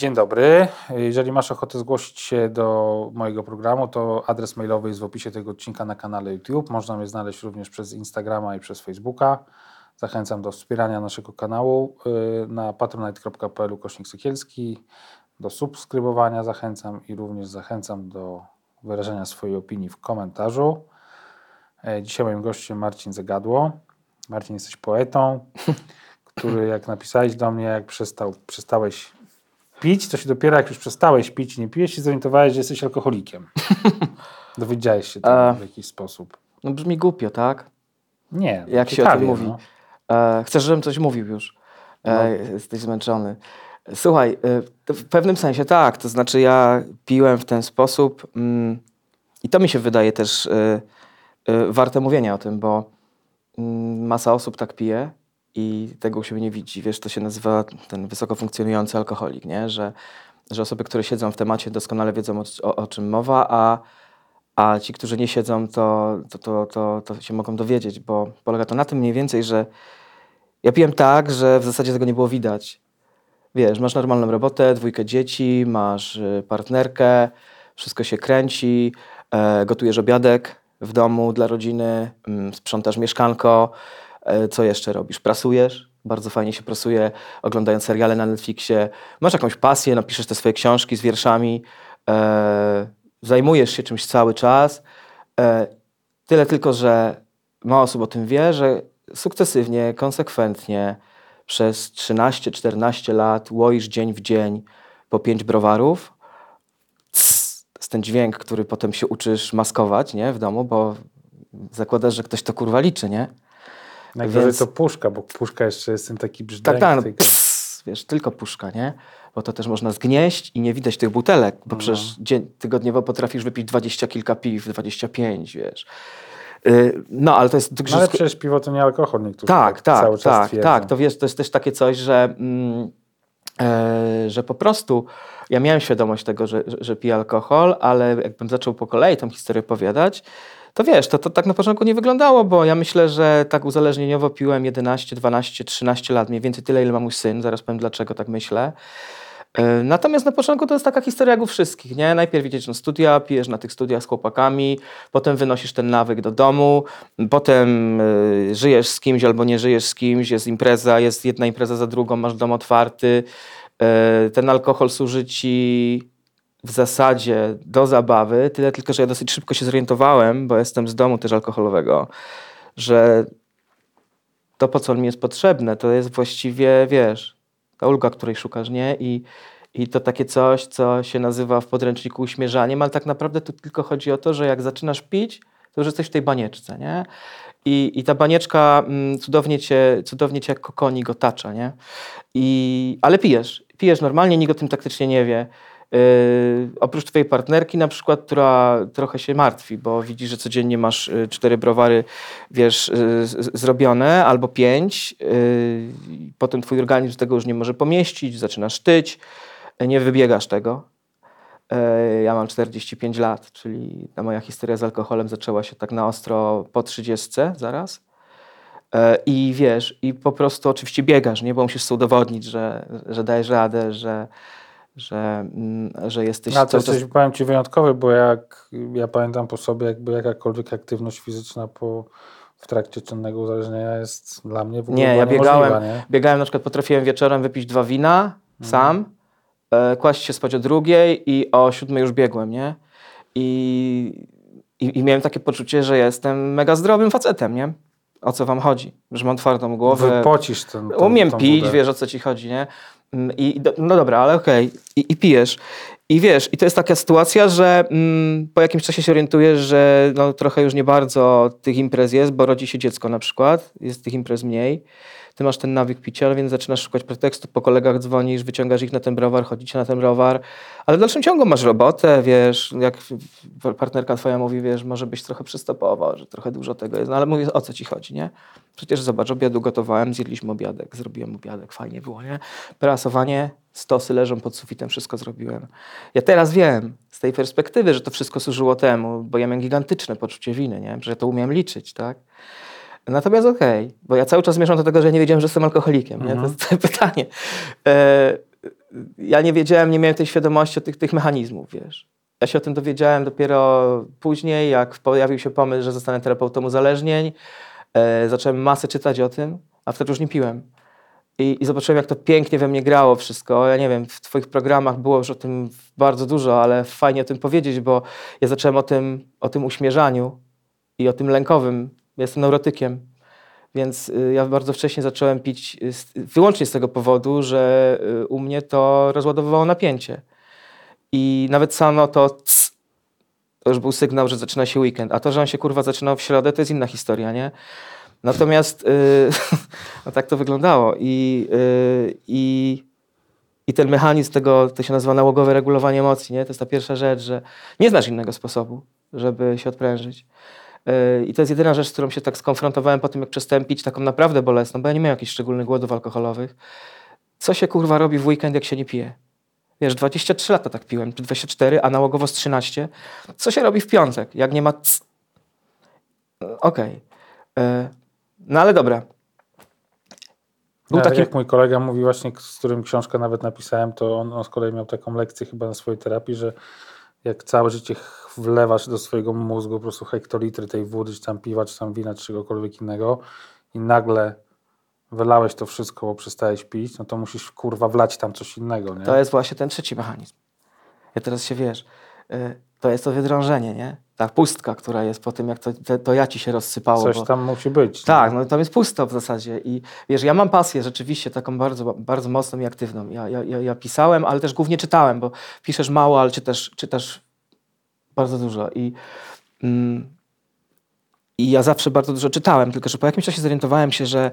Dzień dobry. Jeżeli masz ochotę zgłosić się do mojego programu, to adres mailowy jest w opisie tego odcinka na kanale YouTube. Można mnie znaleźć również przez Instagrama i przez Facebooka. Zachęcam do wspierania naszego kanału y, na patronite.pl kośnik Sykielski. Do subskrybowania zachęcam i również zachęcam do wyrażenia swojej opinii w komentarzu. E, dzisiaj moim gościem Marcin Zagadło. Marcin, jesteś poetą, który jak napisałeś do mnie, jak przestał, przestałeś pić, to się dopiero jak już przestałeś pić i nie pijesz, się zorientowałeś, że jesteś alkoholikiem. Dowiedziałeś się tego A. w jakiś sposób. No brzmi głupio, tak? Nie. no Jak się o tym mówi. no. E, chcesz, żebym coś mówił już? E, Jesteś zmęczony. Słuchaj, e, w pewnym sensie tak. To znaczy ja piłem w ten sposób mm, i to mi się wydaje też e, e, warte mówienia o tym, bo mm, masa osób tak pije i tego u siebie nie widzi. Wiesz, to się nazywa ten wysoko funkcjonujący alkoholik, nie? Że, że osoby, które siedzą w temacie doskonale wiedzą o, o, czym mowa, a a ci, którzy nie siedzą, to, to, to, to, to się mogą dowiedzieć, bo polega to na tym mniej więcej, że ja piłem tak, że w zasadzie tego nie było widać. Wiesz, masz normalną robotę, dwójkę dzieci, masz y, partnerkę, wszystko się kręci, e, gotujesz obiadek w domu dla rodziny, mm, sprzątasz mieszkanko, co jeszcze robisz? Prasujesz, bardzo fajnie się prasuje, oglądając seriale na Netflixie. Masz jakąś pasję, napiszesz te swoje książki z wierszami, e, zajmujesz się czymś cały czas. E, tyle tylko, że mało osób o tym wie, że sukcesywnie, konsekwentnie przez 13-14 lat łoisz dzień w dzień po pięć browarów. Cs, ten dźwięk, który potem się uczysz maskować nie? w domu, bo zakładasz, że ktoś to kurwa liczy, nie? Najgorzej Więc- to puszka, bo puszka jeszcze jest ten taki Tak, brzdęk. tak, no, tylko- ps, wiesz, tylko puszka, nie? Bo to też można zgnieść i nie widać tych butelek, bo przecież dzień, tygodniowo potrafisz wypić dwadzieścia kilka piw, 25, wiesz. Y, No, ale to jest... No ale przecież piwo to nie alkohol, niektórzy Tak, cały tak, czas tak, twierdzą. tak. To wiesz, to jest też takie coś, że, mm, e, że po prostu ja miałem świadomość tego, że, że, że piję alkohol, ale jakbym zaczął po kolei tą historię opowiadać, to wiesz, to, to tak na początku nie wyglądało, bo ja myślę, że tak uzależnieniowo piłem 11, 12, 13 lat, mniej więcej tyle, ile ma mój syn, zaraz powiem dlaczego tak myślę. E, Natomiast na początku to jest taka historia jak u wszystkich, nie? Najpierw idziesz na studia, pijesz na tych studiach z chłopakami, potem wynosisz ten nawyk do domu, potem y, żyjesz z kimś albo nie żyjesz z kimś, jest impreza, jest jedna impreza za drugą, masz dom otwarty. E, Ten alkohol służy ci w zasadzie do zabawy, tyle tylko, że ja dosyć szybko się zorientowałem, bo jestem z domu też alkoholowego, że to, po co mi jest potrzebne, to jest właściwie, wiesz, ta ulga, której szukasz, nie? I, I to takie coś, co się nazywa w podręczniku uśmierzaniem, ale tak naprawdę tu tylko chodzi o to, że jak zaczynasz pić, to już jesteś w tej banieczce, nie? I, i ta banieczka mm, cudownie, cię, cudownie cię jak kokonik otacza, nie? I, ale pijesz, pijesz normalnie, nikt o tym taktycznie nie wie. Yy, oprócz twojej partnerki na przykład, która trochę się martwi, bo widzi, że codziennie masz y, cztery browary, wiesz, y, zrobione, albo pięć. Yy, potem twój organizm tego już nie może pomieścić, zaczynasz tyć, nie wybiegasz tego. Yy, Ja mam 45 lat, czyli ta moja historia z alkoholem zaczęła się tak na ostro po 30 zaraz. I wiesz, i po prostu oczywiście biegasz, nie? Bo musisz sobie udowodnić, że, że dajesz radę, że, że, mm, że jesteś No, to jesteś, powiem Ci, wyjątkowy, bo jak ja pamiętam po sobie, jakby jakakolwiek aktywność fizyczna po, w trakcie czynnego uzależnienia jest dla mnie w ogóle Nie, ja biegałem, nie? biegałem na przykład, potrafiłem wieczorem wypić dwa wina Mhm. sam, e, kłaść się spać o drugiej i o siódmej już biegłem, nie? I, i, I miałem takie poczucie, że jestem mega zdrowym facetem, nie? O co wam chodzi? Że mam twardą głowę. Wypocisz ten, ten Umiem pić, wodę. wiesz o co ci chodzi, nie? Mm, I, no dobra, ale okej, I, i pijesz. I wiesz, i to jest taka sytuacja, że mm, po jakimś czasie się orientujesz, że no, trochę już nie bardzo tych imprez jest, bo rodzi się dziecko na przykład, jest tych imprez mniej. Ty masz ten nawyk picia, więc zaczynasz szukać pretekstu, po kolegach dzwonisz, wyciągasz ich na ten browar, chodzicie na ten browar, ale w dalszym ciągu masz robotę, wiesz, jak partnerka twoja mówi, wiesz, może byś trochę przystopował, że trochę dużo tego jest, no ale mówię, o co ci chodzi, nie? Przecież zobacz, obiadu gotowałem, zjedliśmy obiadek, zrobiłem obiadek, fajnie było, nie? Prasowanie, stosy leżą pod sufitem, wszystko zrobiłem. Ja teraz wiem, z tej perspektywy, że to wszystko służyło temu, bo ja miałem gigantyczne poczucie winy, nie? Że ja to umiem liczyć, tak? Natomiast okej, bo ja cały czas zmierzam do tego, że nie wiedziałem, że jestem alkoholikiem, nie? To jest to pytanie. E, ja nie wiedziałem, nie miałem tej świadomości o tych, tych mechanizmów, wiesz. Ja się o tym dowiedziałem dopiero później, jak pojawił się pomysł, że zostanę terapeutą uzależnień. E, zacząłem masę czytać o tym, a wtedy już nie piłem. I, I zobaczyłem, jak to pięknie we mnie grało wszystko. Ja nie wiem, w Twoich programach było już o tym bardzo dużo, ale fajnie o tym powiedzieć, bo ja zacząłem o tym, o tym uśmierzaniu i o tym lękowym. Ja jestem neurotykiem, więc y, ja bardzo wcześnie zacząłem pić wyłącznie z tego powodu, że y, u mnie to rozładowywało napięcie. I nawet samo to cs, to już był sygnał, że zaczyna się weekend. A to, że on się kurwa zaczynał w środę, to jest inna historia, nie? Natomiast y, no tak to wyglądało. I, y, i, I ten mechanizm tego, to się nazywa nałogowe regulowanie emocji, nie? To jest ta pierwsza rzecz, że nie znasz innego sposobu, żeby się odprężyć. Y, I to jest jedyna rzecz, z którą się tak skonfrontowałem po tym, jak przestałem pić taką naprawdę bolesną, bo ja nie miałem jakichś szczególnych głodów alkoholowych. Co się kurwa robi w weekend, jak się nie pije? Wiesz, 23 lata tak piłem, czy 24, a nałogowo z 13. Co się robi w piątek, jak nie ma c... Okej. Y, No ale dobra. Był Ale taki... Jak mój kolega mówi właśnie, z którym książkę nawet napisałem, to on, on z kolei miał taką lekcję chyba na swojej terapii, że jak całe życie wlewasz do swojego mózgu po prostu hektolitry tej wody, czy tam piwa, czy tam wina, czy czegokolwiek innego i nagle wylałeś to wszystko, bo przestałeś pić, no to musisz kurwa wlać tam coś innego, nie? To jest właśnie ten trzeci mechanizm. Ja teraz się wiesz, y, to jest to wydrążenie, nie? Ta pustka, która jest po tym, jak to, to, to ja ci się rozsypało. Coś bo- tam musi być. Tak, no tam jest pusto w zasadzie. I wiesz, ja mam pasję rzeczywiście taką bardzo, bardzo mocną i aktywną. Ja, ja, ja, ja pisałem, ale też głównie czytałem, bo piszesz mało, ale czytasz, czytasz bardzo dużo. I, mm, I ja zawsze bardzo dużo czytałem, tylko że po jakimś czasie zorientowałem się, że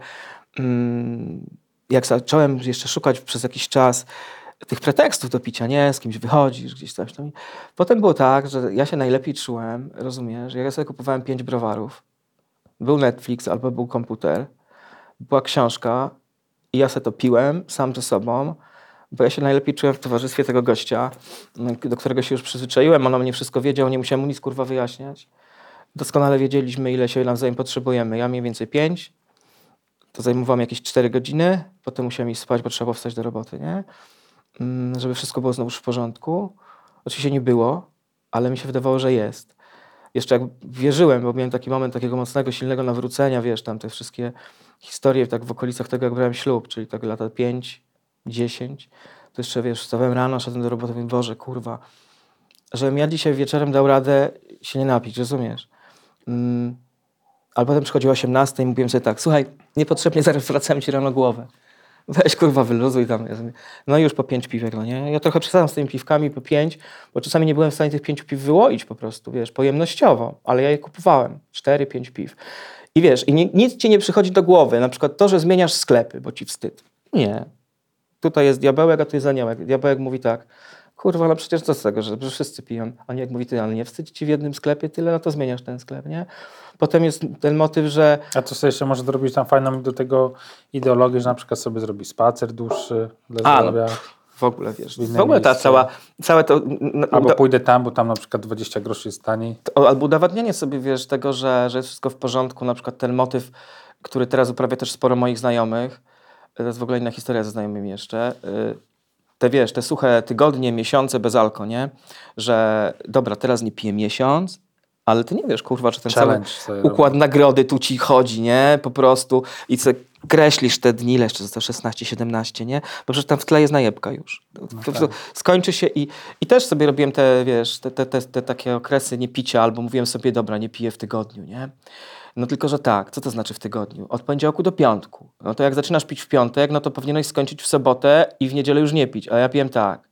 mm, jak zacząłem jeszcze szukać przez jakiś czas tych pretekstów do picia, nie? Z kimś wychodzisz, gdzieś coś tam. Potem było tak, że ja się najlepiej czułem, rozumiesz? Ja sobie kupowałem pięć browarów, był Netflix albo był komputer, była książka i ja sobie to piłem sam ze sobą, bo ja się najlepiej czułem w towarzystwie tego gościa, do którego się już przyzwyczaiłem, on o mnie wszystko wiedział, nie musiałem mu nic kurwa wyjaśniać. Doskonale wiedzieliśmy, ile się nawzajem potrzebujemy. Ja mniej więcej pięć, to zajmowało mi jakieś cztery godziny, potem musiałem iść spać, bo trzeba było wstać do roboty, nie? Mm, Żeby wszystko było znowu w porządku. Oczywiście nie było, ale mi się wydawało, że jest jeszcze jak wierzyłem, bo miałem taki moment takiego mocnego, silnego nawrócenia, wiesz, tam te wszystkie historie tak w okolicach tego, jak brałem ślub, czyli tak lata 5, 10, to jeszcze, wiesz, wstawałem rano, szedłem do roboty, mówię, Boże, kurwa, żebym ja dzisiaj wieczorem dał radę się nie napić, rozumiesz? Mm, ale potem przychodziła 18 i mówiłem sobie tak, słuchaj, niepotrzebnie zaraz wracałem ci rano głowę. Weź kurwa wyluzuj tam. No i już po pięć piwek, no nie? Ja trochę przesadzam z tymi piwkami po pięć, bo czasami nie byłem w stanie tych pięciu piw wyłoić po prostu, wiesz, pojemnościowo, ale ja je kupowałem. Cztery, pięć piw. I wiesz, i ni- nic ci nie przychodzi do głowy, na przykład to, że zmieniasz sklepy, bo ci wstyd. Nie. Tutaj jest diabełek, a tu jest aniołek. Diabełek mówi tak, kurwa, no przecież co z tego, że wszyscy piją. A nie jak mówi, ty, ale nie wstydzi ci w jednym sklepie tyle, no to zmieniasz ten sklep, nie? Potem jest ten motyw, że A to sobie jeszcze może zrobić tam fajną do tego ideologię, że na przykład sobie zrobi spacer dłuższy dla A, no. zdrowia. w ogóle, wiesz, W w ogóle ta miejsce. cała, całe to... Albo pójdę tam, bo tam na przykład 20 groszy jest taniej. O, albo udowadnianie sobie, wiesz, tego, że, że jest wszystko w porządku, na przykład ten motyw, który teraz uprawia też sporo moich znajomych, to jest w ogóle inna historia ze znajomymi jeszcze, y, te wiesz, te suche tygodnie, miesiące bez alko, nie? Że dobra, teraz nie piję miesiąc, ale ty nie wiesz, kurwa, czy ten Challenge cały układ nagrody tu ci chodzi, nie? Po prostu i co kreślisz te dni, ile jeszcze zostało 16, 17, nie? Bo przecież tam w tle jest najebka już. To, to, to skończy się i, i też sobie robiłem te, wiesz, te, te, te, te takie okresy niepicia, albo mówiłem sobie, dobra, nie piję w tygodniu, nie? No tylko, że tak, co to znaczy w tygodniu? Od poniedziałku do piątku. No to jak zaczynasz pić w piątek, no to powinieneś skończyć w sobotę i w niedzielę już nie pić. A ja piłem tak.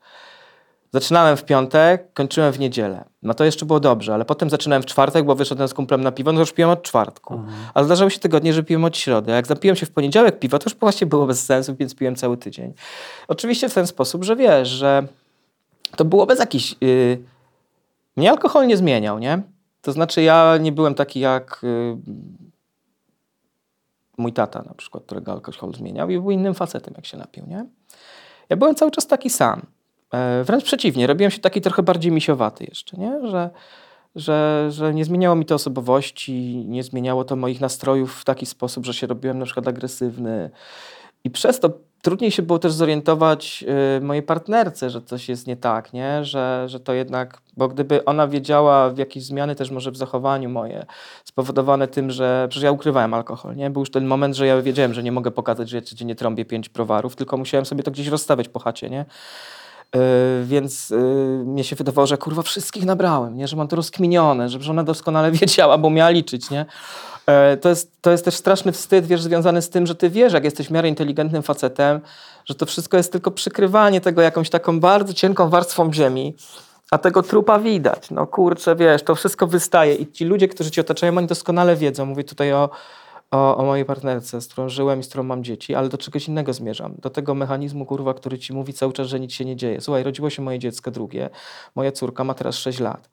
Zaczynałem w piątek, kończyłem w niedzielę. No to jeszcze było dobrze, ale potem zaczynałem w czwartek, bo wyszedłem z kumplem na piwo, no to już piłem od czwartku. Mhm. Ale zdarzały się tygodnie, że piłem od środy. A jak zapiłem się w poniedziałek piwo, to już właśnie było bez sensu, więc piłem cały tydzień. Oczywiście w ten sposób, że wiesz, że to było bez jakichś... Yy... Mnie alkohol nie zmieniał, nie? To znaczy ja nie byłem taki jak yy... mój tata na przykład, którego alkohol zmieniał i był innym facetem, jak się napił, nie? Ja byłem cały czas taki sam. E, Wręcz przeciwnie, robiłem się taki trochę bardziej misiowaty jeszcze, nie? Że, że, że nie zmieniało mi to osobowości, nie zmieniało to moich nastrojów w taki sposób, że się robiłem na przykład agresywny. I przez to trudniej się było też zorientować y, mojej partnerce, że coś jest nie tak, nie? Że, że to jednak, bo gdyby ona wiedziała w jakieś zmiany też może w zachowaniu moje, spowodowane tym, że przecież ja ukrywałem alkohol, nie? Był już ten moment, że ja wiedziałem, że nie mogę pokazać, że ja codziennie trąbię pięć browarów, tylko musiałem sobie to gdzieś rozstawiać po chacie, nie? Yy, więc yy, mnie się wydawało, że kurwa wszystkich nabrałem, nie? że mam to rozkminione, że ona doskonale wiedziała, bo miała liczyć. Nie? Yy, to, jest, to jest też straszny wstyd, wiesz, związany z tym, że ty wiesz, jak jesteś w miarę inteligentnym facetem, że to wszystko jest tylko przykrywanie tego jakąś taką bardzo cienką warstwą ziemi, a tego trupa widać. No kurczę, wiesz, to wszystko wystaje i ci ludzie, którzy ci otaczają, oni doskonale wiedzą. Mówię tutaj o, o, o mojej partnerce, z którą żyłem i z którą mam dzieci, ale do czegoś innego zmierzam. Do tego mechanizmu, kurwa, który ci mówi cały czas, że nic się nie dzieje. Słuchaj, rodziło się moje dziecko drugie, moja córka ma teraz 6 lat.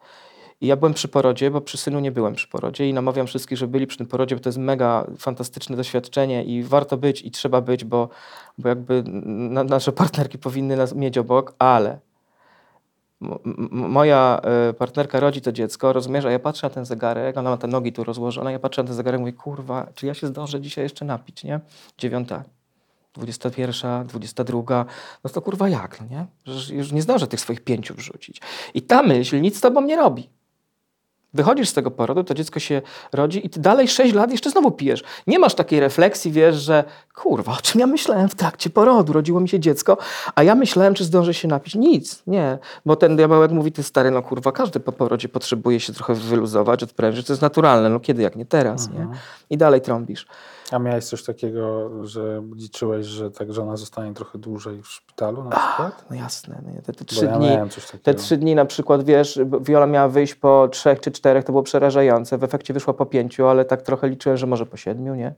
I ja byłem przy porodzie, bo przy synu nie byłem przy porodzie i namawiam wszystkich, żeby byli przy tym porodzie, bo to jest mega fantastyczne doświadczenie i warto być i trzeba być, bo, bo jakby na, nasze partnerki powinny nas mieć obok, ale moja y, partnerka rodzi to dziecko, rozumiesz, a ja patrzę na ten zegarek, ona ma te nogi tu rozłożone, ja patrzę na ten zegarek i mówię, kurwa, czy ja się zdążę dzisiaj jeszcze napić, nie? Dziewiąta, dwudziesta pierwsza, dwudziesta druga, no to kurwa jak, no nie? Już nie zdążę tych swoich pięciu wrzucić. I ta myśl nic z tobą nie robi. Wychodzisz z tego porodu, to dziecko się rodzi i ty dalej 6 lat jeszcze znowu pijesz. Nie masz takiej refleksji, wiesz, że kurwa, o czym ja myślałem w trakcie porodu? Rodziło mi się dziecko, a ja myślałem, czy zdążę się napić. Nic, nie. Bo ten diabełek mówi, ty stary, no kurwa, każdy po porodzie potrzebuje się trochę wyluzować, odprężyć, to jest naturalne. No kiedy, jak nie teraz, nie? I dalej trąbisz. A miałeś coś takiego, że liczyłeś, że tak żona zostanie trochę dłużej w szpitalu na przykład? No jasne, no, te, te trzy ja dni... Te trzy dni na przykład, wiesz, Viola miała wyjść po trzech czy czterech, to było przerażające. W efekcie wyszła po pięciu, ale tak trochę liczyłem, że może po siedmiu, nie?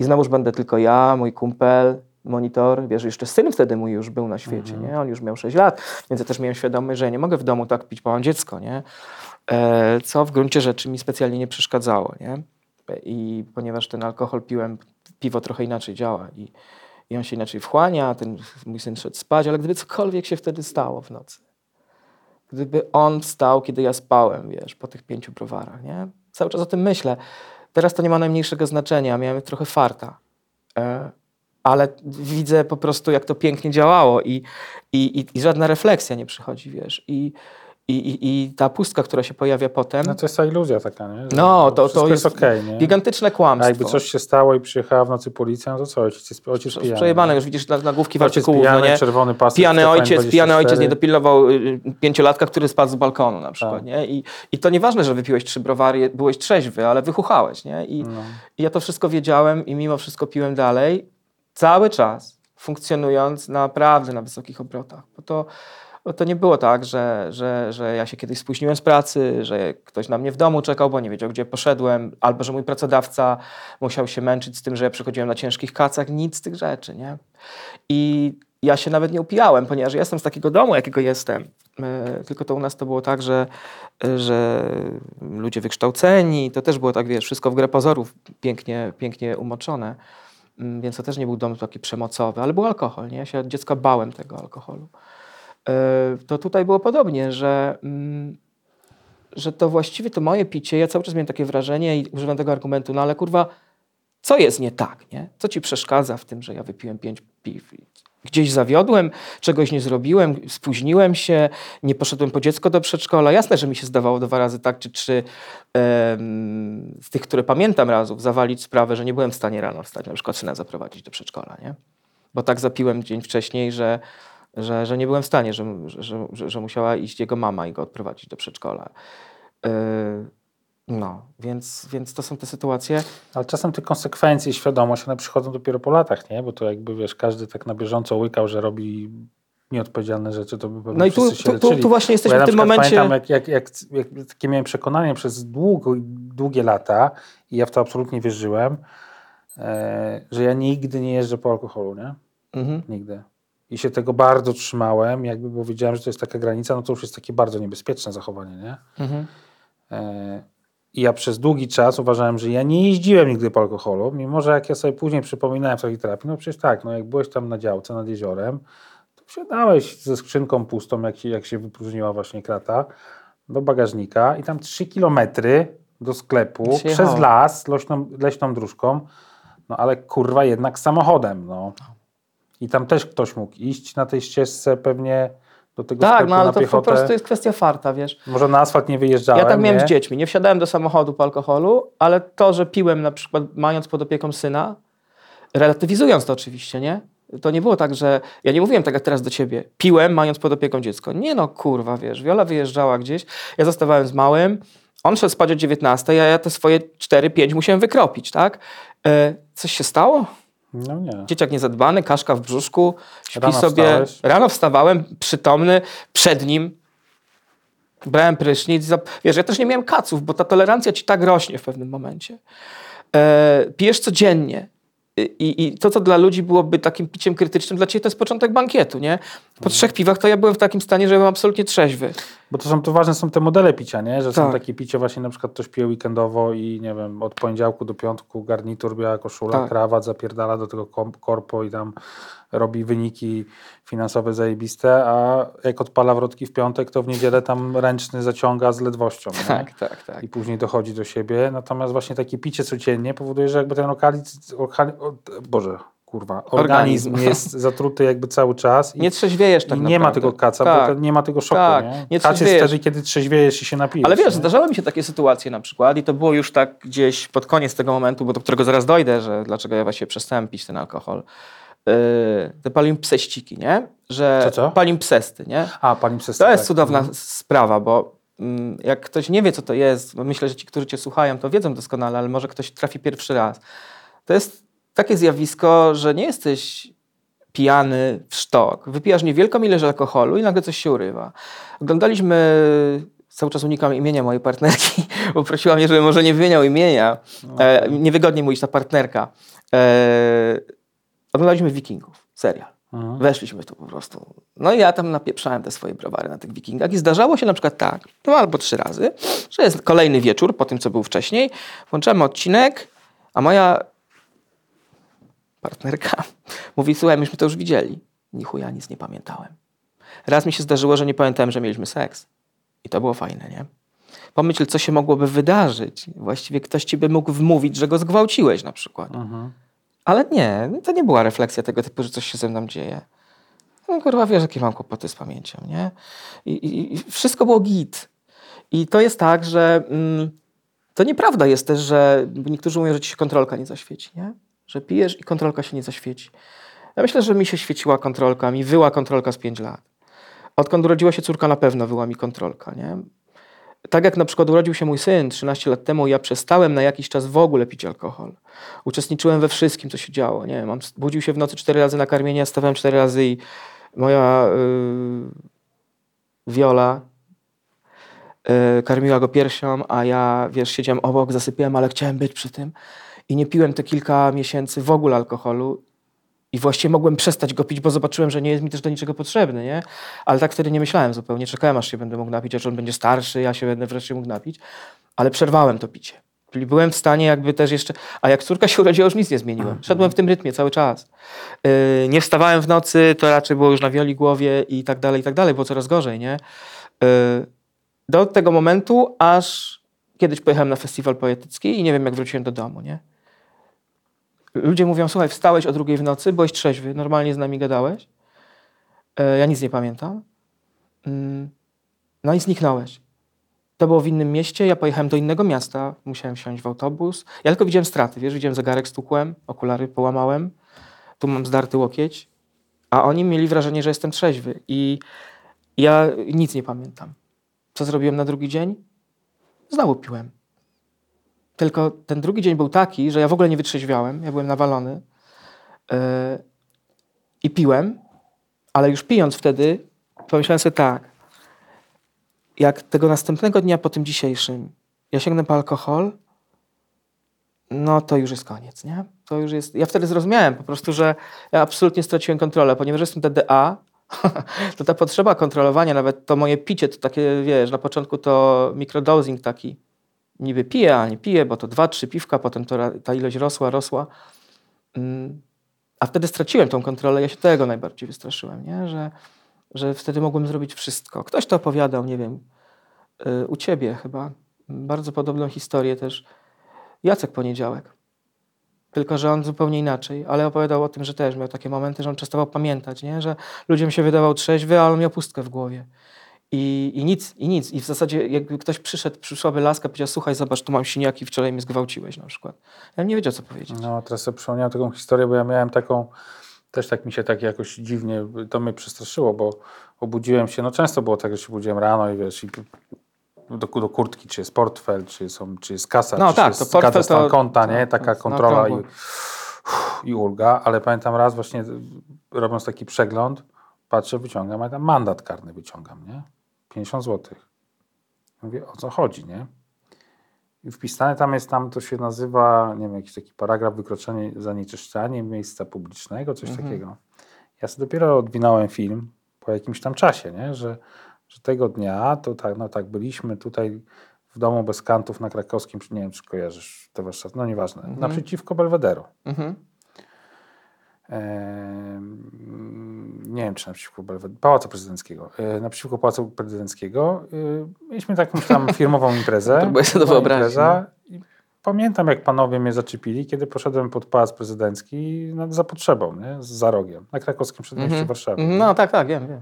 I znowuż będę tylko ja, mój kumpel, monitor, wiesz, jeszcze syn wtedy mój już był na świecie, Mhm. nie? On już miał 6 lat, więc ja też miałem świadomość, że ja nie mogę w domu tak pić, bo mam dziecko, nie? E, co w gruncie rzeczy mi specjalnie nie przeszkadzało, nie? I ponieważ ten alkohol piłem, piwo trochę inaczej działa i, i on się inaczej wchłania, ten mój syn szedł spać, ale gdyby cokolwiek się wtedy stało w nocy, gdyby on wstał, kiedy ja spałem, wiesz, po tych pięciu browarach, nie? Cały czas o tym myślę. Teraz to nie ma najmniejszego znaczenia, miałem trochę farta. E, ale widzę po prostu, jak to pięknie działało i, i, i, żadna refleksja nie przychodzi, wiesz. I, i, i, I ta pustka, która się pojawia potem, No to jest ta iluzja taka, nie? Że no to, to jest okej, nie? gigantyczne A kłamstwo. jakby coś się stało i przyjechała w nocy policja, no to co? Ojciec, jest- ojciec pijany. Przejebane, już widzisz na- nagłówki w artykułów, pijany, no nie? czerwony pasek, Pijany ojciec, pijany 24. ojciec nie dopilnował y, pięciolatka, który spadł z balkonu na przykład, Tak. nie? I, I to nieważne, że wypiłeś trzy browary, byłeś trzeźwy, ale wychuchałeś, nie? I, No. I ja to wszystko wiedziałem i mimo wszystko piłem dalej, cały czas, funkcjonując naprawdę na wysokich obrotach. Bo to, to nie było tak, że, że, że ja się kiedyś spóźniłem z pracy, że ktoś na mnie w domu czekał, bo nie wiedział, gdzie poszedłem, albo że mój pracodawca musiał się męczyć z tym, że ja przychodziłem na ciężkich kacach, nic z tych rzeczy, nie? I ja się nawet nie upijałem, ponieważ jestem z takiego domu, jakiego jestem. E, Tylko to u nas to było tak, że, że ludzie wykształceni, to też było tak, wiesz, wszystko w grę pozorów pięknie, pięknie umoczone. Mm, Więc to też nie był dom taki przemocowy, ale był alkohol, nie? Ja się od dziecka bałem tego alkoholu. E, To tutaj było podobnie, że, mm, że to właściwie to moje picie, ja cały czas miałem takie wrażenie i używam tego argumentu, no ale kurwa, co jest nie tak, nie? Co ci przeszkadza w tym, że ja wypiłem pięć piw? Gdzieś zawiodłem, czegoś nie zrobiłem, spóźniłem się, nie poszedłem po dziecko do przedszkola. Jasne, że mi się zdawało dwa razy tak czy trzy z tych, które pamiętam razów, zawalić sprawę, że nie byłem w stanie rano wstać, na przykład syna zaprowadzić do przedszkola, nie? Bo tak zapiłem dzień wcześniej, że, że, że nie byłem w stanie, że, że, że, że musiała iść jego mama i go odprowadzić do przedszkola. Yy, No, więc, więc to są te sytuacje. Ale czasem te konsekwencje i świadomość, one przychodzą dopiero po latach, nie? Bo to jakby, wiesz, każdy tak na bieżąco łykał, że robi nieodpowiedzialne rzeczy, to by pewnie No i tu, tu, tu, właśnie jesteśmy ja w tym momencie. Pamiętam, jak, jak, jak, jak takie miałem przekonanie przez długo, długie lata i ja w to absolutnie wierzyłem, e, że ja nigdy nie jeżdżę po alkoholu, nie? Mhm. Nigdy. I się tego bardzo trzymałem, jakby, bo wiedziałem, że to jest taka granica, no to już jest takie bardzo niebezpieczne zachowanie, nie? Mhm. E, I ja przez długi czas uważałem, że ja nie jeździłem nigdy po alkoholu, mimo że jak ja sobie później przypominałem w takiej terapii, no przecież tak, no jak byłeś tam na działce nad jeziorem, to wsiadałeś ze skrzynką pustą, jak się, jak się wypróżniła właśnie krata, do bagażnika i tam trzy kilometry do sklepu, przez las, leśną, leśną dróżką, no ale kurwa jednak samochodem, no. I tam też ktoś mógł iść na tej ścieżce pewnie do tego Tak, no ale to po piechotę. prostu jest kwestia farta, wiesz. Może na asfalt nie wyjeżdżałem, Ja tak miałem nie? z dziećmi. Nie wsiadałem do samochodu po alkoholu, ale to, że piłem na przykład mając pod opieką syna, relatywizując to oczywiście, nie? To nie było tak, że ja nie mówiłem tak jak teraz do ciebie. Piłem mając pod opieką dziecko. Nie no, kurwa, wiesz, Wiola wyjeżdżała gdzieś, ja zostawałem z małym, on szedł spać o 19, a ja te swoje 4-5 musiałem wykropić, tak? E, coś się stało? No nie. Dzieciak niezadbany, kaszka w brzuszku, śpi Rano sobie. wstałeś? Rano wstawałem, przytomny, przed nim. Brałem prysznic. Wiesz, ja też nie miałem kaców, bo ta tolerancja ci tak rośnie w pewnym momencie. E, pijesz codziennie. I, I to, co dla ludzi byłoby takim piciem krytycznym, dla ciebie to jest początek bankietu, nie? Po trzech piwach to ja byłem w takim stanie, że byłem absolutnie trzeźwy. Bo to są to ważne są te modele picia, nie? Że są Tak. takie picie właśnie na przykład ktoś pije weekendowo i nie wiem, od poniedziałku do piątku garnitur, biała koszula, Tak. krawat, zapierdala do tego korpo i tam robi wyniki finansowe zajebiste, a jak odpala wrotki w piątek, to w niedzielę tam ręczny zaciąga z ledwością, nie? Tak, tak, tak. I później dochodzi do siebie. Natomiast właśnie takie picie codziennie powoduje, że jakby ten lokalizm, o, Boże, kurwa, organizm, Organizm. jest zatruty jakby cały czas. I Nie trzeźwiejesz tak i nie ma naprawdę. tego kaca, Tak. bo to nie ma tego szoku, Tak, nie? nie Kac jest wtedy, kiedy trzeźwiejesz i się napijesz. Ale wiesz, nie? zdarzały mi się takie sytuacje na przykład i to było już tak gdzieś pod koniec tego momentu, bo do którego zaraz dojdę, że dlaczego ja właśnie przestałem pić ten alkohol. Yy, te palimpseściki, nie? Że Co, co? Palimpsesty, nie? A, przez To jest cudowna sprawa, bo mm, jak ktoś nie wie, co to jest, bo myślę, że ci, którzy cię słuchają, to wiedzą doskonale, ale może ktoś trafi pierwszy raz. To jest takie zjawisko, że nie jesteś pijany w sztok. Wypijasz niewielką ilość alkoholu i nagle coś się urywa. Oglądaliśmy, cały czas unikam imienia mojej partnerki, bo prosiła mnie, żebym może nie wymieniał imienia. E, niewygodnie mówić ta partnerka. E, oglądaliśmy Wikingów, serial. Mhm. Weszliśmy tu po prostu. No i ja tam napieprzałem te swoje browary na tych wikingach i zdarzało się na przykład tak, dwa albo trzy razy, że jest kolejny wieczór po tym, co był wcześniej, włączamy odcinek, a moja partnerka mówi, słuchaj, myśmy to już widzieli. Ni chuja nic nie pamiętałem. Raz mi się zdarzyło, że nie pamiętałem, że mieliśmy seks. I to było fajne, nie? Pomyśl, co się mogłoby wydarzyć. Właściwie ktoś ci by mógł wmówić, że go zgwałciłeś na przykład. Mhm. Ale nie, to nie była refleksja tego typu, że coś się ze mną dzieje. No kurwa, wiesz, jakie mam kłopoty z pamięcią, nie? I, i, i wszystko było git. I to jest tak, że mm, to nieprawda jest też, że niektórzy mówią, że ci się kontrolka nie zaświeci, nie? Że pijesz i kontrolka się nie zaświeci. Ja myślę, że mi się świeciła kontrolka, mi wyła kontrolka z 5 lat. Odkąd urodziła się córka, na pewno wyła mi kontrolka, nie? Tak jak na przykład urodził się mój syn 13 lat temu, ja przestałem na jakiś czas w ogóle pić alkohol. Uczestniczyłem we wszystkim, co się działo. Nie, mam, budził się w nocy cztery razy na karmienie, stawałem cztery razy i moja yy, Wiola yy, karmiła go piersią, a ja, wiesz, siedziałem obok, zasypiałem, ale chciałem być przy tym. I nie piłem te kilka miesięcy w ogóle alkoholu. I właściwie mogłem przestać go pić, bo zobaczyłem, że nie jest mi też do niczego potrzebny, nie? Ale tak wtedy nie myślałem zupełnie. Czekałem, aż się będę mógł napić, aż on będzie starszy, ja się będę wreszcie mógł napić. Ale przerwałem to picie. Czyli byłem w stanie jakby też jeszcze... A jak córka się urodziła, już nic nie zmieniłem. Szedłem w tym rytmie cały czas. Yy, nie wstawałem w nocy, to raczej było już na wioli głowie i tak dalej, i tak dalej. Było coraz gorzej, nie? Yy, do tego momentu, aż kiedyś pojechałem na festiwal poetycki i nie wiem, jak wróciłem do domu, nie? Ludzie mówią, słuchaj, wstałeś o drugiej w nocy, byłeś trzeźwy, normalnie z nami gadałeś. E, ja nic nie pamiętam. Mm, No i zniknąłeś. To było w innym mieście, ja pojechałem do innego miasta, musiałem wsiąść w autobus. Ja tylko widziałem straty, wiesz, widziałem zegarek, stukłem, okulary połamałem, tu mam zdarty łokieć, a oni mieli wrażenie, że jestem trzeźwy i ja nic nie pamiętam. Co zrobiłem na drugi dzień? Znowu piłem. Tylko ten drugi dzień był taki, że ja w ogóle nie wytrzeźwiałem, ja byłem nawalony yy, i piłem, ale już pijąc wtedy pomyślałem sobie tak, jak tego następnego dnia po tym dzisiejszym ja sięgnę po alkohol, no to już jest koniec, nie? To już jest... Ja wtedy zrozumiałem po prostu, że ja absolutnie straciłem kontrolę, ponieważ jestem TDA, to ta potrzeba kontrolowania, nawet to moje picie, to takie, wiesz, na początku to microdosing taki, niby piję, a nie piję, bo to dwa, trzy piwka, potem to, ta ilość rosła, rosła. Mm. A wtedy straciłem tą kontrolę, ja się tego najbardziej wystraszyłem, nie? Że, że wtedy mogłem zrobić wszystko. Ktoś to opowiadał, nie wiem, y, u ciebie chyba, bardzo podobną historię też, Jacek Poniedziałek. Tylko, że on zupełnie inaczej, ale opowiadał o tym, że też miał takie momenty, że on przestawał pamiętać, nie? że ludziom się wydawał trzeźwy, a on miał pustkę w głowie. I, I nic, i nic. I w zasadzie jakby ktoś przyszedł, przyszłaby laska, powiedział, słuchaj, zobacz, tu mam siniaki, wczoraj mnie zgwałciłeś na przykład. Ja nie wiedział, co powiedzieć. No, teraz sobie przypomniałem taką historię, bo ja miałem taką, też tak mi się tak jakoś dziwnie, to mnie przestraszyło, bo obudziłem się, no często było tak, że się budziłem rano i wiesz, i do, do kurtki, czy jest portfel, czy, są, czy jest kasa, no, czy tak, jest to portfel stan to, konta, nie? Taka to, kontrola i, i ulga, ale pamiętam raz właśnie robiąc taki przegląd, patrzę, wyciągam, a tam mandat karny wyciągam, nie? 50 zł. Mówię, o co chodzi, nie? I wpisane tam jest, tam to się nazywa, nie wiem, jakiś taki paragraf wykroczenie, zanieczyszczanie miejsca publicznego, coś mhm. takiego. Ja sobie dopiero odwinąłem film po jakimś tam czasie, nie? Że że tego dnia to tak, no tak, byliśmy tutaj w domu bez kantów na krakowskim, nie wiem, czy kojarzysz te warsztaty, no nieważne, mhm. naprzeciwko Belwederu. Mhm. Nie wiem, czy naprzeciwko Pałacu Prezydenckiego. E, naprzeciwko Pałacu Prezydenckiego e, mieliśmy taką tam firmową imprezę. Próbuję sobie to wyobrazić. No. Pamiętam, jak panowie mnie zaczepili, kiedy poszedłem pod Pałac Prezydencki no, za potrzebą, nie? za rogiem, na krakowskim przedmieściu mm -hmm. Warszawy. No tak, tak, wiem, wiem.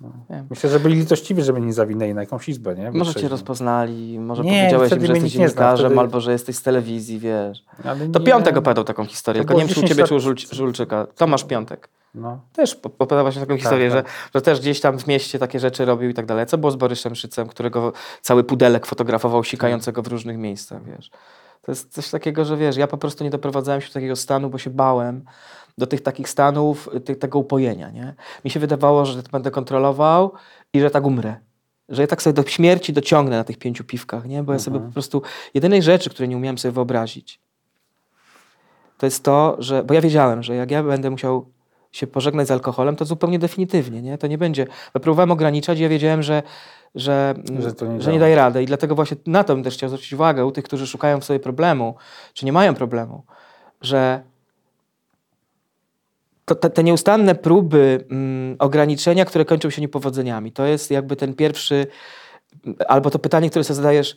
No. Myślę, że byli litościwi, żeby nie zawinęli na jakąś izbę, nie? Może cię rozpoznali, może nie, powiedziałeś im, że jesteś dziennikarzem, wtedy... albo że jesteś z telewizji, wiesz. Ale to nie... Piątek opowiadał taką historię, to tylko nie wiem, czy u ciebie, lat... czy u Żul Żulczyka. Tomasz Piątek. No. Też opowiadał właśnie taką tak, historię, tak. Że, że też gdzieś tam w mieście takie rzeczy robił i tak dalej. Co było z Boryszem Szycem, którego cały pudelek fotografował sikającego w różnych miejscach, wiesz. To jest coś takiego, że wiesz, ja po prostu nie doprowadzałem się do takiego stanu, bo się bałem, do tych takich stanów, ty, tego upojenia. Nie? Mi się wydawało, że to będę kontrolował i że tak umrę. Że ja tak sobie do śmierci dociągnę na tych pięciu piwkach, nie? bo ja sobie mhm. po prostu jedynej rzeczy, której nie umiałem sobie wyobrazić, to jest to, że, bo ja wiedziałem, że jak ja będę musiał się pożegnać z alkoholem, to zupełnie definitywnie, nie? To nie będzie. Bo próbowałem ograniczać i ja wiedziałem, że, że, że, nie, że nie daje rady. I dlatego właśnie na to bym też chciał zwrócić uwagę u tych, którzy szukają w sobie problemu, czy nie mają problemu, że to, te, te, nieustanne próby mm, ograniczenia, które kończą się niepowodzeniami, to jest jakby ten pierwszy, albo to pytanie, które sobie zadajesz,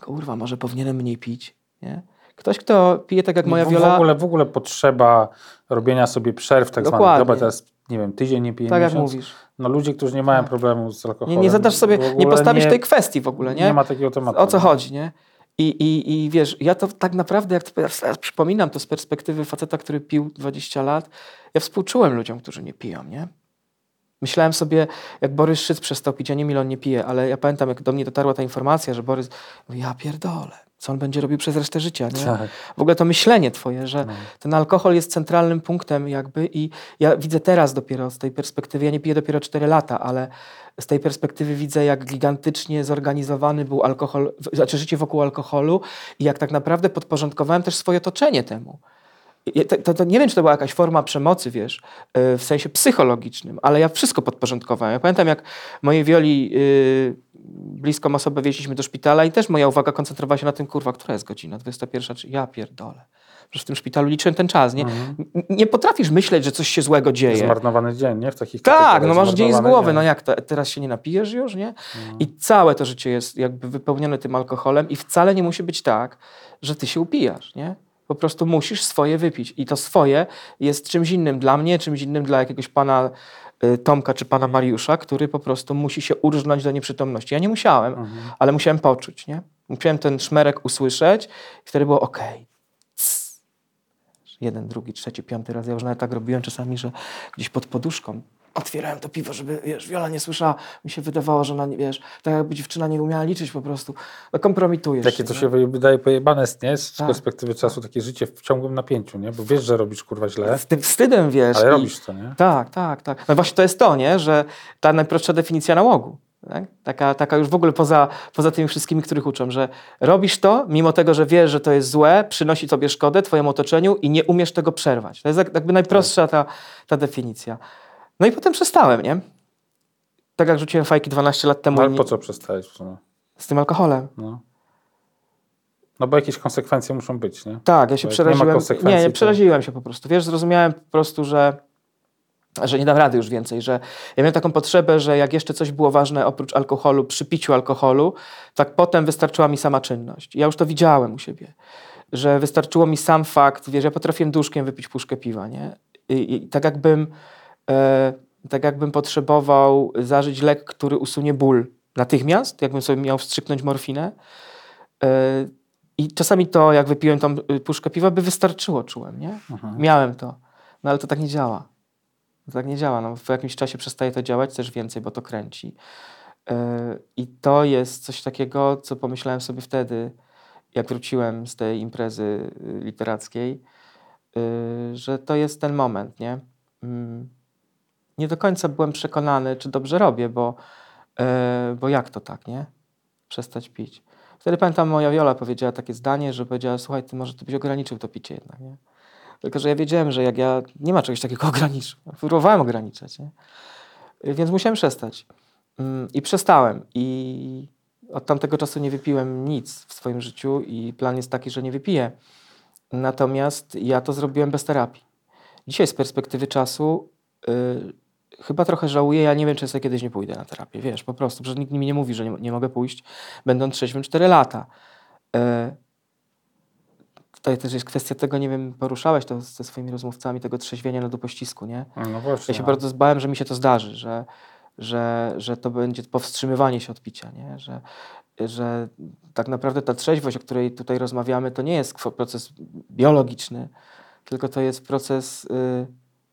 kurwa, może powinienem mniej pić, nie? Ktoś, kto pije tak jak moja w, Wiola... W ogóle, w ogóle potrzeba robienia sobie przerw tak Dokładnie. zwanych. Dobra, teraz, nie wiem, tydzień nie piję Tak miesiąc. jak mówisz. No ludzie, którzy nie mają tak. problemu z alkoholem. Nie, nie zadasz sobie, nie postawisz nie, tej kwestii w ogóle, nie? Nie ma takiego tematu. O co chodzi, nie? I, i, I wiesz, ja to tak naprawdę, jak to, ja przypominam to z perspektywy faceta, który pił 20 lat, ja współczułem ludziom, którzy nie piją, nie? Myślałem sobie, jak Borys Szyc przestał pić, ja nie wiem, on nie pije, ale ja pamiętam, jak do mnie dotarła ta informacja, że Borys, ja pierdolę, co on będzie robił przez resztę życia, nie? Tak. W ogóle to myślenie twoje, że no. ten alkohol jest centralnym punktem jakby i ja widzę teraz dopiero z tej perspektywy, ja nie piję dopiero 4 lata, ale z tej perspektywy widzę, jak gigantycznie zorganizowany był alkohol, znaczy życie wokół alkoholu i jak tak naprawdę podporządkowałem też swoje otoczenie temu. To, to, to, nie wiem, czy to była jakaś forma przemocy, wiesz, e, w sensie psychologicznym, ale ja wszystko podporządkowałem. Ja pamiętam, jak mojej wioli yy, bliską osobę wieźliśmy do szpitala i też moja uwaga koncentrowała się na tym, kurwa, która jest godzina? 21, czy ja pierdolę. Że w tym szpitalu liczyłem ten czas, nie? Mhm. Nie potrafisz myśleć, że coś się złego dzieje. Zmarnowany dzień, nie? W takich Tak, no masz dzień z głowy, dzień. no jak to, teraz się nie napijesz już, nie? Mhm. I całe to życie jest jakby wypełnione tym alkoholem i wcale nie musi być tak, że ty się upijasz, nie? Po prostu musisz swoje wypić. I to swoje jest czymś innym dla mnie, czymś innym dla jakiegoś pana y, Tomka czy pana Mariusza, który po prostu musi się urżnąć do nieprzytomności. Ja nie musiałem, mhm. ale musiałem poczuć, nie? Musiałem ten szmerek usłyszeć i wtedy było ok. Jeden, drugi, trzeci, piąty raz. Ja już nawet tak robiłem czasami, że gdzieś pod poduszką otwierałem to piwo, żeby, wiesz, Wiola nie słyszała. Mi się wydawało, że ona, wiesz, tak jakby dziewczyna nie umiała liczyć po prostu. No kompromitujesz Jakie to nie? się wydaje pojebane, nie? Z Tak. perspektywy czasu takie życie w ciągłym napięciu, nie? Bo wiesz, że robisz kurwa źle, Z tym wstydem, wiesz. ale i- robisz to, nie? Tak, tak, tak. No właśnie to jest to, nie? że ta najprostsza definicja nałogu. Tak? Taka, taka już w ogóle poza, poza tymi wszystkimi, których uczą, że robisz to, mimo tego, że wiesz, że to jest złe, przynosi tobie szkodę, twojemu otoczeniu i nie umiesz tego przerwać. To jest jak- jakby najprostsza ta, ta definicja. No i potem przestałem, nie? Tak jak rzuciłem fajki 12 lat temu No, ale nie- po co przestałeś w sumie? z tym alkoholem. No. no bo jakieś konsekwencje muszą być, nie? Tak, ja się Bo nie przeraziłem. Nie, nie to- przeraziłem się po prostu. Wiesz, zrozumiałem po prostu, że, że nie dam rady już więcej, że ja miałem taką potrzebę, że jak jeszcze coś było ważne oprócz alkoholu, przy piciu alkoholu, tak potem wystarczyła mi sama czynność. Ja już to widziałem u siebie, że wystarczyło mi sam fakt, wiesz, ja potrafiłem duszkiem wypić puszkę piwa, nie? I, i tak jakbym tak jakbym potrzebował zażyć lek, który usunie ból natychmiast, jakbym sobie miał wstrzyknąć morfinę. E, I czasami to, jak wypiłem tą y, puszkę piwa, by wystarczyło, czułem, nie? Mhm. Miałem to. No ale to tak nie działa. To tak nie działa. No, w jakimś czasie przestaje to działać też więcej, bo to kręci. Yy, I to jest coś takiego, co pomyślałem sobie wtedy, jak wróciłem z tej imprezy y, literackiej, yy, że to jest ten moment, nie? Nie do końca byłem przekonany, czy dobrze robię, bo, yy, bo jak to tak, nie? Przestać pić. Wtedy pamiętam, moja Wiola powiedziała takie zdanie, że powiedziała, słuchaj, ty może ty byś ograniczył to picie jednak, nie? Tylko, że ja wiedziałem, że jak ja, nie ma czegoś takiego ograniczyć. Próbowałem ograniczać, nie? Więc musiałem przestać. Mm, I przestałem. I od tamtego czasu nie wypiłem nic w swoim życiu i plan jest taki, że nie wypiję. Natomiast ja to zrobiłem bez terapii. Dzisiaj z perspektywy czasu y, chyba trochę żałuję, ja nie wiem, czy sobie kiedyś nie pójdę na terapię, wiesz, po prostu, że nikt mi nie mówi, że nie, nie mogę pójść, będąc trzeźwym 4 lata. Y, tutaj też jest kwestia tego, nie wiem, poruszałeś to ze swoimi rozmówcami, tego trzeźwienia na dopościsku, nie? No właśnie. Ja się no. bardzo zbałem, że mi się to zdarzy, że, że, że to będzie powstrzymywanie się od picia, nie? Że, że tak naprawdę ta trzeźwość, o której tutaj rozmawiamy, to nie jest proces biologiczny, tylko to jest proces y,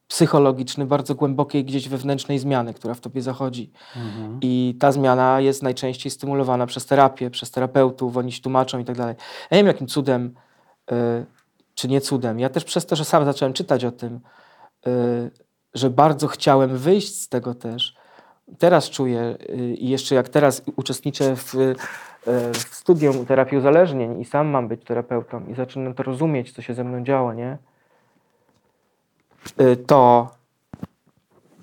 psychologiczny, bardzo głębokiej gdzieś wewnętrznej zmiany, która w tobie zachodzi. Mhm. I ta zmiana jest najczęściej stymulowana przez terapię, przez terapeutów, oni ci tłumaczą i tak dalej. Ja nie wiem, jakim cudem, y, czy nie cudem. Ja też przez to, że sam zacząłem czytać o tym, y, że bardzo chciałem wyjść z tego też. Teraz czuję y, i jeszcze jak teraz uczestniczę w, y, w studium terapii uzależnień i sam mam być terapeutą i zaczynam to rozumieć, co się ze mną działo, nie? Y, To,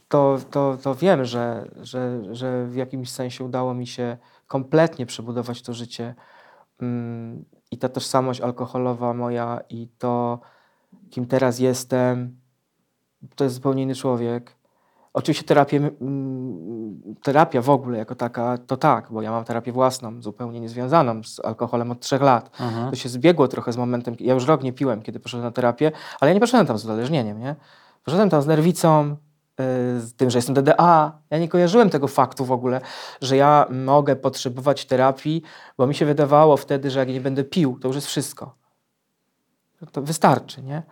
to, to, to wiem, że, że, że w jakimś sensie udało mi się kompletnie przebudować to życie. Mm, I ta tożsamość alkoholowa moja, i to, kim teraz jestem, to jest zupełnie inny człowiek. Oczywiście terapię, mm, terapia w ogóle jako taka, to tak, bo ja mam terapię własną, zupełnie niezwiązaną z alkoholem od trzech lat. Mhm. To się zbiegło trochę z momentem, ja już rok nie piłem, kiedy poszedłem na terapię, ale ja nie poszedłem tam z uzależnieniem, nie? Poszedłem tam z nerwicą, yy, z tym, że jestem DDA. Ja nie kojarzyłem tego faktu w ogóle, że ja mogę potrzebować terapii, bo mi się wydawało wtedy, że jak nie będę pił, to już jest wszystko. To wystarczy, nie?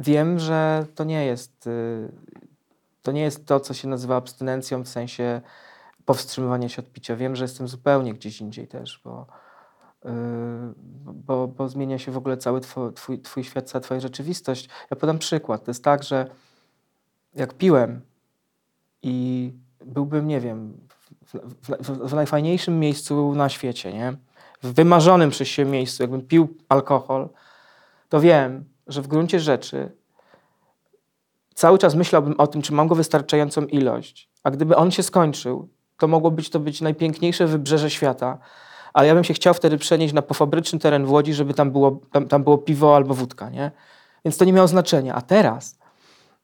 Wiem, że to nie jest yy, to nie jest to, co się nazywa abstynencją w sensie powstrzymywania się od picia. Wiem, że jestem zupełnie gdzieś indziej też, bo, yy, bo, bo zmienia się w ogóle cały twój, twój świat, cała twoja rzeczywistość. Ja podam przykład. To jest tak, że jak piłem i byłbym, nie wiem, w, w, w najfajniejszym miejscu na świecie, nie? w wymarzonym przez siebie miejscu, jakbym pił alkohol, to wiem, że w gruncie rzeczy cały czas myślałbym o tym, czy mam go wystarczającą ilość, a gdyby on się skończył, to mogło być to być najpiękniejsze wybrzeże świata, ale ja bym się chciał wtedy przenieść na pofabryczny teren w Łodzi, żeby tam było, tam, tam było piwo albo wódka, nie? Więc to nie miało znaczenia. A teraz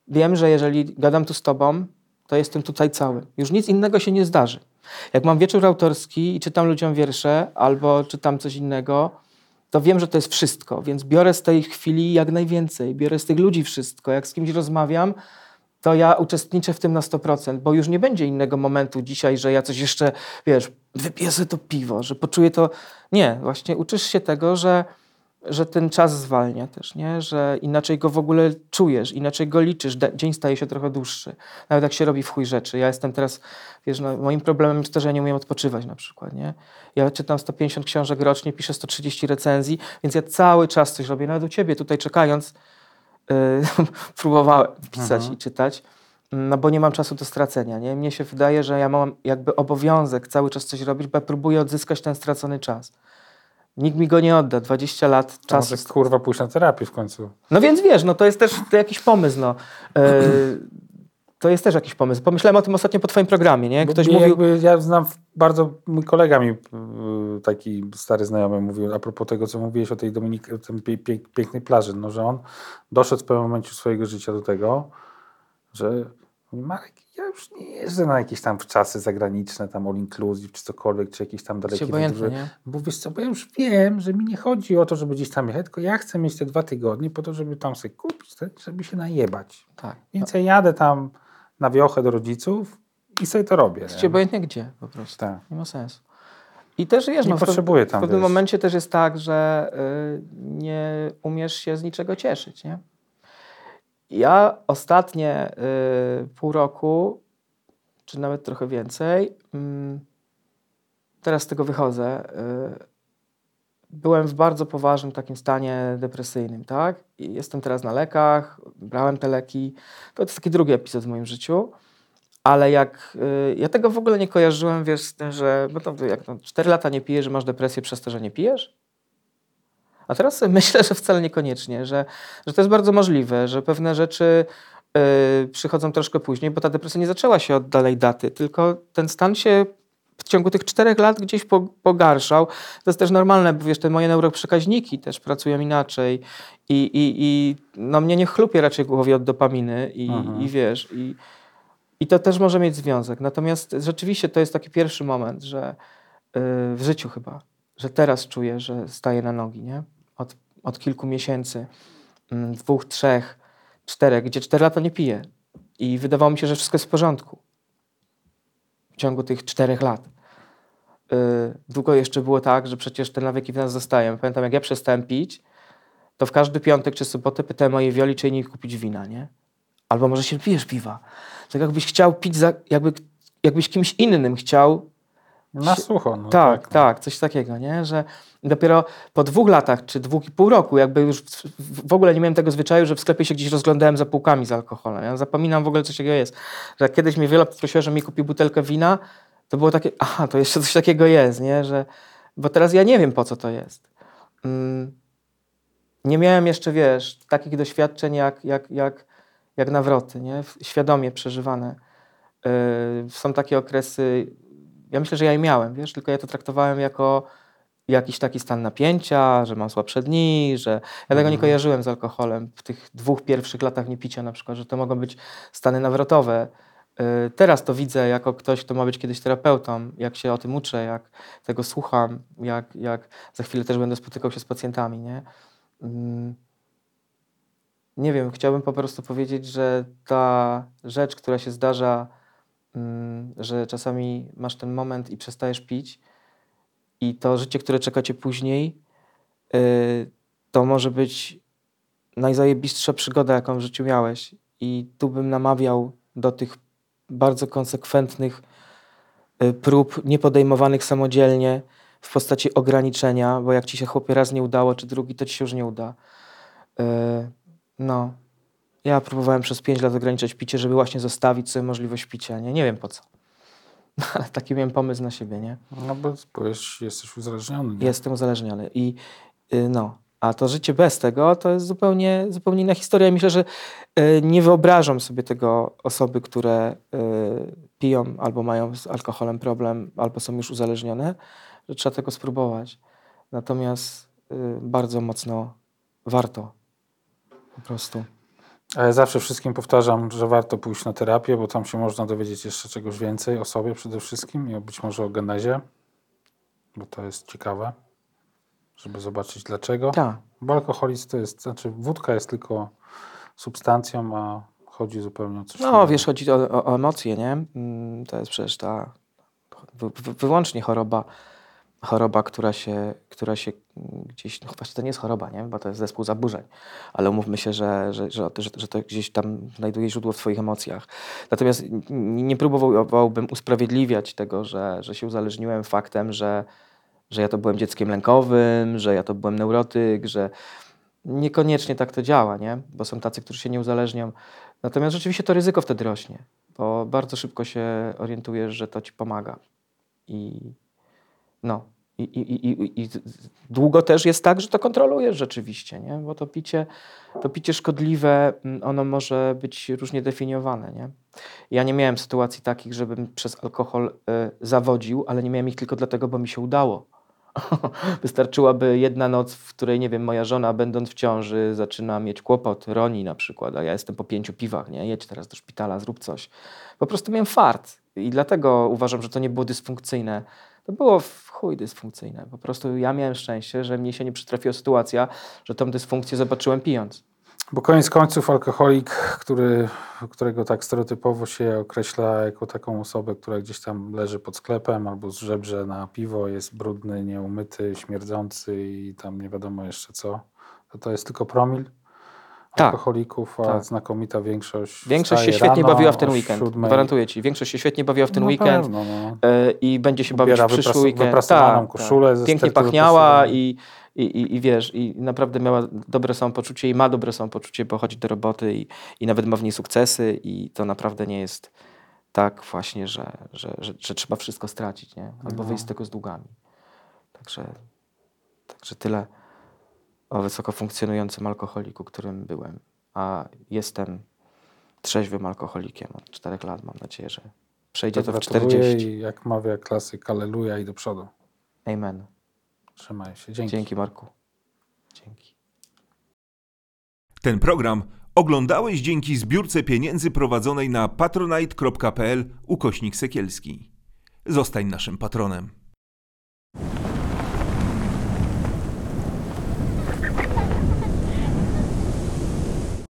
wiem, że jeżeli gadam tu z tobą, to jestem tutaj cały. Już nic innego się nie zdarzy. Jak mam wieczór autorski i czytam ludziom wiersze albo czytam coś innego, to wiem, że to jest wszystko, więc biorę z tej chwili jak najwięcej, biorę z tych ludzi wszystko. Jak z kimś rozmawiam, to ja uczestniczę w tym na 100%, bo już nie będzie innego momentu dzisiaj, że ja coś jeszcze, wiesz, wypiję to piwo, że poczuję to. Nie, właśnie uczysz się tego, że że ten czas zwalnia też, nie? Że inaczej go w ogóle czujesz, inaczej go liczysz, dzień staje się trochę dłuższy. Nawet jak się robi w chuj rzeczy. Ja jestem teraz, wiesz, no, moim problemem jest to, że ja nie umiem odpoczywać na przykład, nie? Ja czytam 150 książek rocznie, piszę 130 recenzji, więc ja cały czas coś robię. Nawet u ciebie tutaj czekając yy, próbowałem pisać i czytać, no bo nie mam czasu do stracenia, nie? Mnie się wydaje, że ja mam jakby obowiązek cały czas coś robić, bo ja próbuję odzyskać ten stracony czas. Nikt mi go nie odda. 20 lat To czasu. może kurwa pójść na terapię w końcu. No więc wiesz, no to jest też to jakiś pomysł, no. E, to jest też jakiś pomysł. Pomyślałem o tym ostatnio po twoim programie, nie? Ktoś mówił... Jakby, ja znam bardzo, mój kolega mi, yy, taki stary znajomy mówił, a propos tego, co mówiłeś o tej Dominik, o tej pie, pie, pięknej plaży, no, że on doszedł w pewnym momencie swojego życia do tego, że Marek, ja już nie jeżdżę na jakieś tam czasy zagraniczne, tam all inclusive, czy cokolwiek, czy jakieś tam dalekie podróże. Bo wiesz co, bo ja już wiem, że mi nie chodzi o to, żeby gdzieś tam jechać, tylko ja chcę mieć te dwa tygodnie po to, żeby tam sobie kupić, te- żeby się najebać. Tak. Więc ja jadę tam na wiochę do rodziców i sobie to robię. Jest obojętnie gdzie po prostu. Tak. Nie ma sensu. I też wiesz, Nie no, potrzebuję tam, w pewnym wiesz. momencie też jest tak, że y, nie umiesz się z niczego cieszyć, nie? Ja ostatnie y, pół roku, czy nawet trochę więcej, mm, teraz z tego wychodzę, y, byłem w bardzo poważnym takim stanie depresyjnym, tak? I jestem teraz na lekach, brałem te leki. To jest taki drugi epizod w moim życiu. Ale jak y, ja tego w ogóle nie kojarzyłem, wiesz, z tym, że bo to jak no, 4 lata nie pijesz, że masz depresję przez to, że nie pijesz? A teraz myślę, że wcale niekoniecznie, że, że to jest bardzo możliwe, że pewne rzeczy y, przychodzą troszkę później, bo ta depresja nie zaczęła się od dalej daty, tylko ten stan się w ciągu tych czterech lat gdzieś po, pogarszał. To jest też normalne, bo wiesz, te moje neuroprzekaźniki też pracują inaczej i, i, i no mnie nie chlupie raczej głowie od dopaminy i, Mhm. i wiesz, i, i to też może mieć związek. Natomiast rzeczywiście to jest taki pierwszy moment, że yy, w życiu chyba, że teraz czuję, że staję na nogi, nie? Od, od kilku miesięcy, mm, dwóch, trzech, czterech, gdzie cztery lata nie piję. I wydawało mi się, że wszystko jest w porządku. W ciągu tych czterech lat. Yy, długo jeszcze było tak, że przecież te nawyki w nas zostają. Pamiętam, jak ja przestałem pić, to w każdy piątek czy sobotę pytałem mojej Wioli, czy jej kupić wina, nie? Albo może się pijesz piwa. Tak jakbyś chciał pić, za, jakby, jakbyś kimś innym chciał. Na sucho. No, tak, no. tak, coś takiego, nie? Że dopiero po dwóch latach, czy dwóch i pół roku, jakby już w, ogóle nie miałem tego zwyczaju, że w sklepie się gdzieś rozglądałem za półkami z alkoholem. Ja zapominam w ogóle, coś takiego jest. Że kiedyś mnie Wiola poprosiła, że mi kupi butelkę wina, to było takie, aha, to jeszcze coś takiego jest, nie? Że, bo teraz ja nie wiem, po co to jest. Mm, nie miałem jeszcze, wiesz, takich doświadczeń jak, jak, jak, jak nawroty, nie? Świadomie przeżywane. Yy, są takie okresy, ja myślę, że ja je miałem, wiesz, tylko ja to traktowałem jako jakiś taki stan napięcia, że mam słabsze dni, że ja tego nie kojarzyłem z alkoholem w tych dwóch pierwszych latach niepicia na przykład, że to mogą być stany nawrotowe. Yy, Teraz to widzę jako ktoś, kto ma być kiedyś terapeutą, jak się o tym uczę, jak tego słucham, jak, jak za chwilę też będę spotykał się z pacjentami, nie? Mm. Nie wiem, chciałbym po prostu powiedzieć, że ta rzecz, która się zdarza, że czasami masz ten moment i przestajesz pić, i to życie, które czeka cię później, y, to może być najzajebistsza przygoda, jaką w życiu miałeś. I tu bym namawiał do tych bardzo konsekwentnych y, prób, niepodejmowanych samodzielnie, w postaci ograniczenia, bo jak ci się chłopie raz nie udało, czy drugi, to ci się już nie uda. Y, No, ja próbowałem przez 5 lat ograniczać picie, żeby właśnie zostawić sobie możliwość picia. Nie, nie wiem po co. Ale taki miałem pomysł na siebie, nie? No bo, bo jest, jesteś uzależniony. Nie? Jestem uzależniony. I y, no, a to życie bez tego to jest zupełnie, zupełnie inna historia. I myślę, że y, nie wyobrażam sobie tego osoby, które y, piją albo mają z alkoholem problem, albo są już uzależnione, że trzeba tego spróbować. Natomiast y, bardzo mocno warto. Po prostu. A ja zawsze wszystkim powtarzam, że warto pójść na terapię, bo tam się można dowiedzieć jeszcze czegoś więcej o sobie przede wszystkim i być może o genezie, bo to jest ciekawe, żeby zobaczyć dlaczego. Tak. Bo alkoholizm to jest, znaczy wódka jest tylko substancją, a chodzi zupełnie o coś No, innego. wiesz, chodzi o, o, o emocje, nie? Mm, To jest przecież ta wy, wyłącznie choroba choroba, która się, która się gdzieś, no właśnie to nie jest choroba, nie? bo to jest zespół zaburzeń, ale umówmy się, że, że, że, że, to gdzieś tam znajduje źródło w Twoich emocjach. Natomiast nie, nie próbowałbym usprawiedliwiać tego, że, że się uzależniłem faktem, że, że ja to byłem dzieckiem lękowym, że ja to byłem neurotyk, że niekoniecznie tak to działa, nie? bo są tacy, którzy się nie uzależnią. Natomiast rzeczywiście to ryzyko wtedy rośnie, bo bardzo szybko się orientujesz, że to ci pomaga. I no. I, i, i, I długo też jest tak, że to kontrolujesz rzeczywiście, nie? bo to picie, to picie szkodliwe, mm, ono może być różnie definiowane. Nie? Ja nie miałem sytuacji takich, żebym przez alkohol y, zawodził, ale nie miałem ich tylko dlatego, bo mi się udało. Wystarczyłaby jedna noc, w której, nie wiem, moja żona, będąc w ciąży, zaczyna mieć kłopot, roni na przykład, a ja jestem po pięciu piwach, nie? Jedź teraz do szpitala, zrób coś. Po prostu miałem fart i dlatego uważam, że to nie było dysfunkcyjne. To było w chuj dysfunkcyjne. Po prostu ja miałem szczęście, że mnie się nie przytrafiła sytuacja, że tą dysfunkcję zobaczyłem pijąc. Bo koniec końców alkoholik, który, którego tak stereotypowo się określa jako taką osobę, która gdzieś tam leży pod sklepem albo zżebrze na piwo, jest brudny, nieumyty, śmierdzący i tam nie wiadomo jeszcze co, to to jest tylko promil Tak. alkoholików, a Tak. znakomita większość Większość się świetnie rano bawiła w ten weekend. siódmej. Gwarantuję ci. Większość się świetnie bawiła w ten Na weekend. pewno, no. e, i będzie się bawić Ubiera w przyszły weekend. wyprasowaną koszulę ze Pięknie pachniała i, i, i, i wiesz, i naprawdę miała dobre samopoczucie i ma dobre samopoczucie, bo chodzi do roboty i, i nawet ma w niej sukcesy i to naprawdę nie jest tak właśnie, że, że, że, że trzeba wszystko stracić, nie? Albo No. wyjść z tego z długami. Także, także tyle o wysoko funkcjonującym alkoholiku, którym byłem. A jestem trzeźwym alkoholikiem od czterech lat. Mam nadzieję, że przejdzie to w Gratuluję 40. i jak mawia klasyk, aleluja i do przodu. Amen. Trzymaj się. Dzięki. Dzięki Marku. Dzięki. Ten program oglądałeś dzięki zbiórce pieniędzy prowadzonej na patronite.pl ukośnik sekielski. Zostań naszym patronem.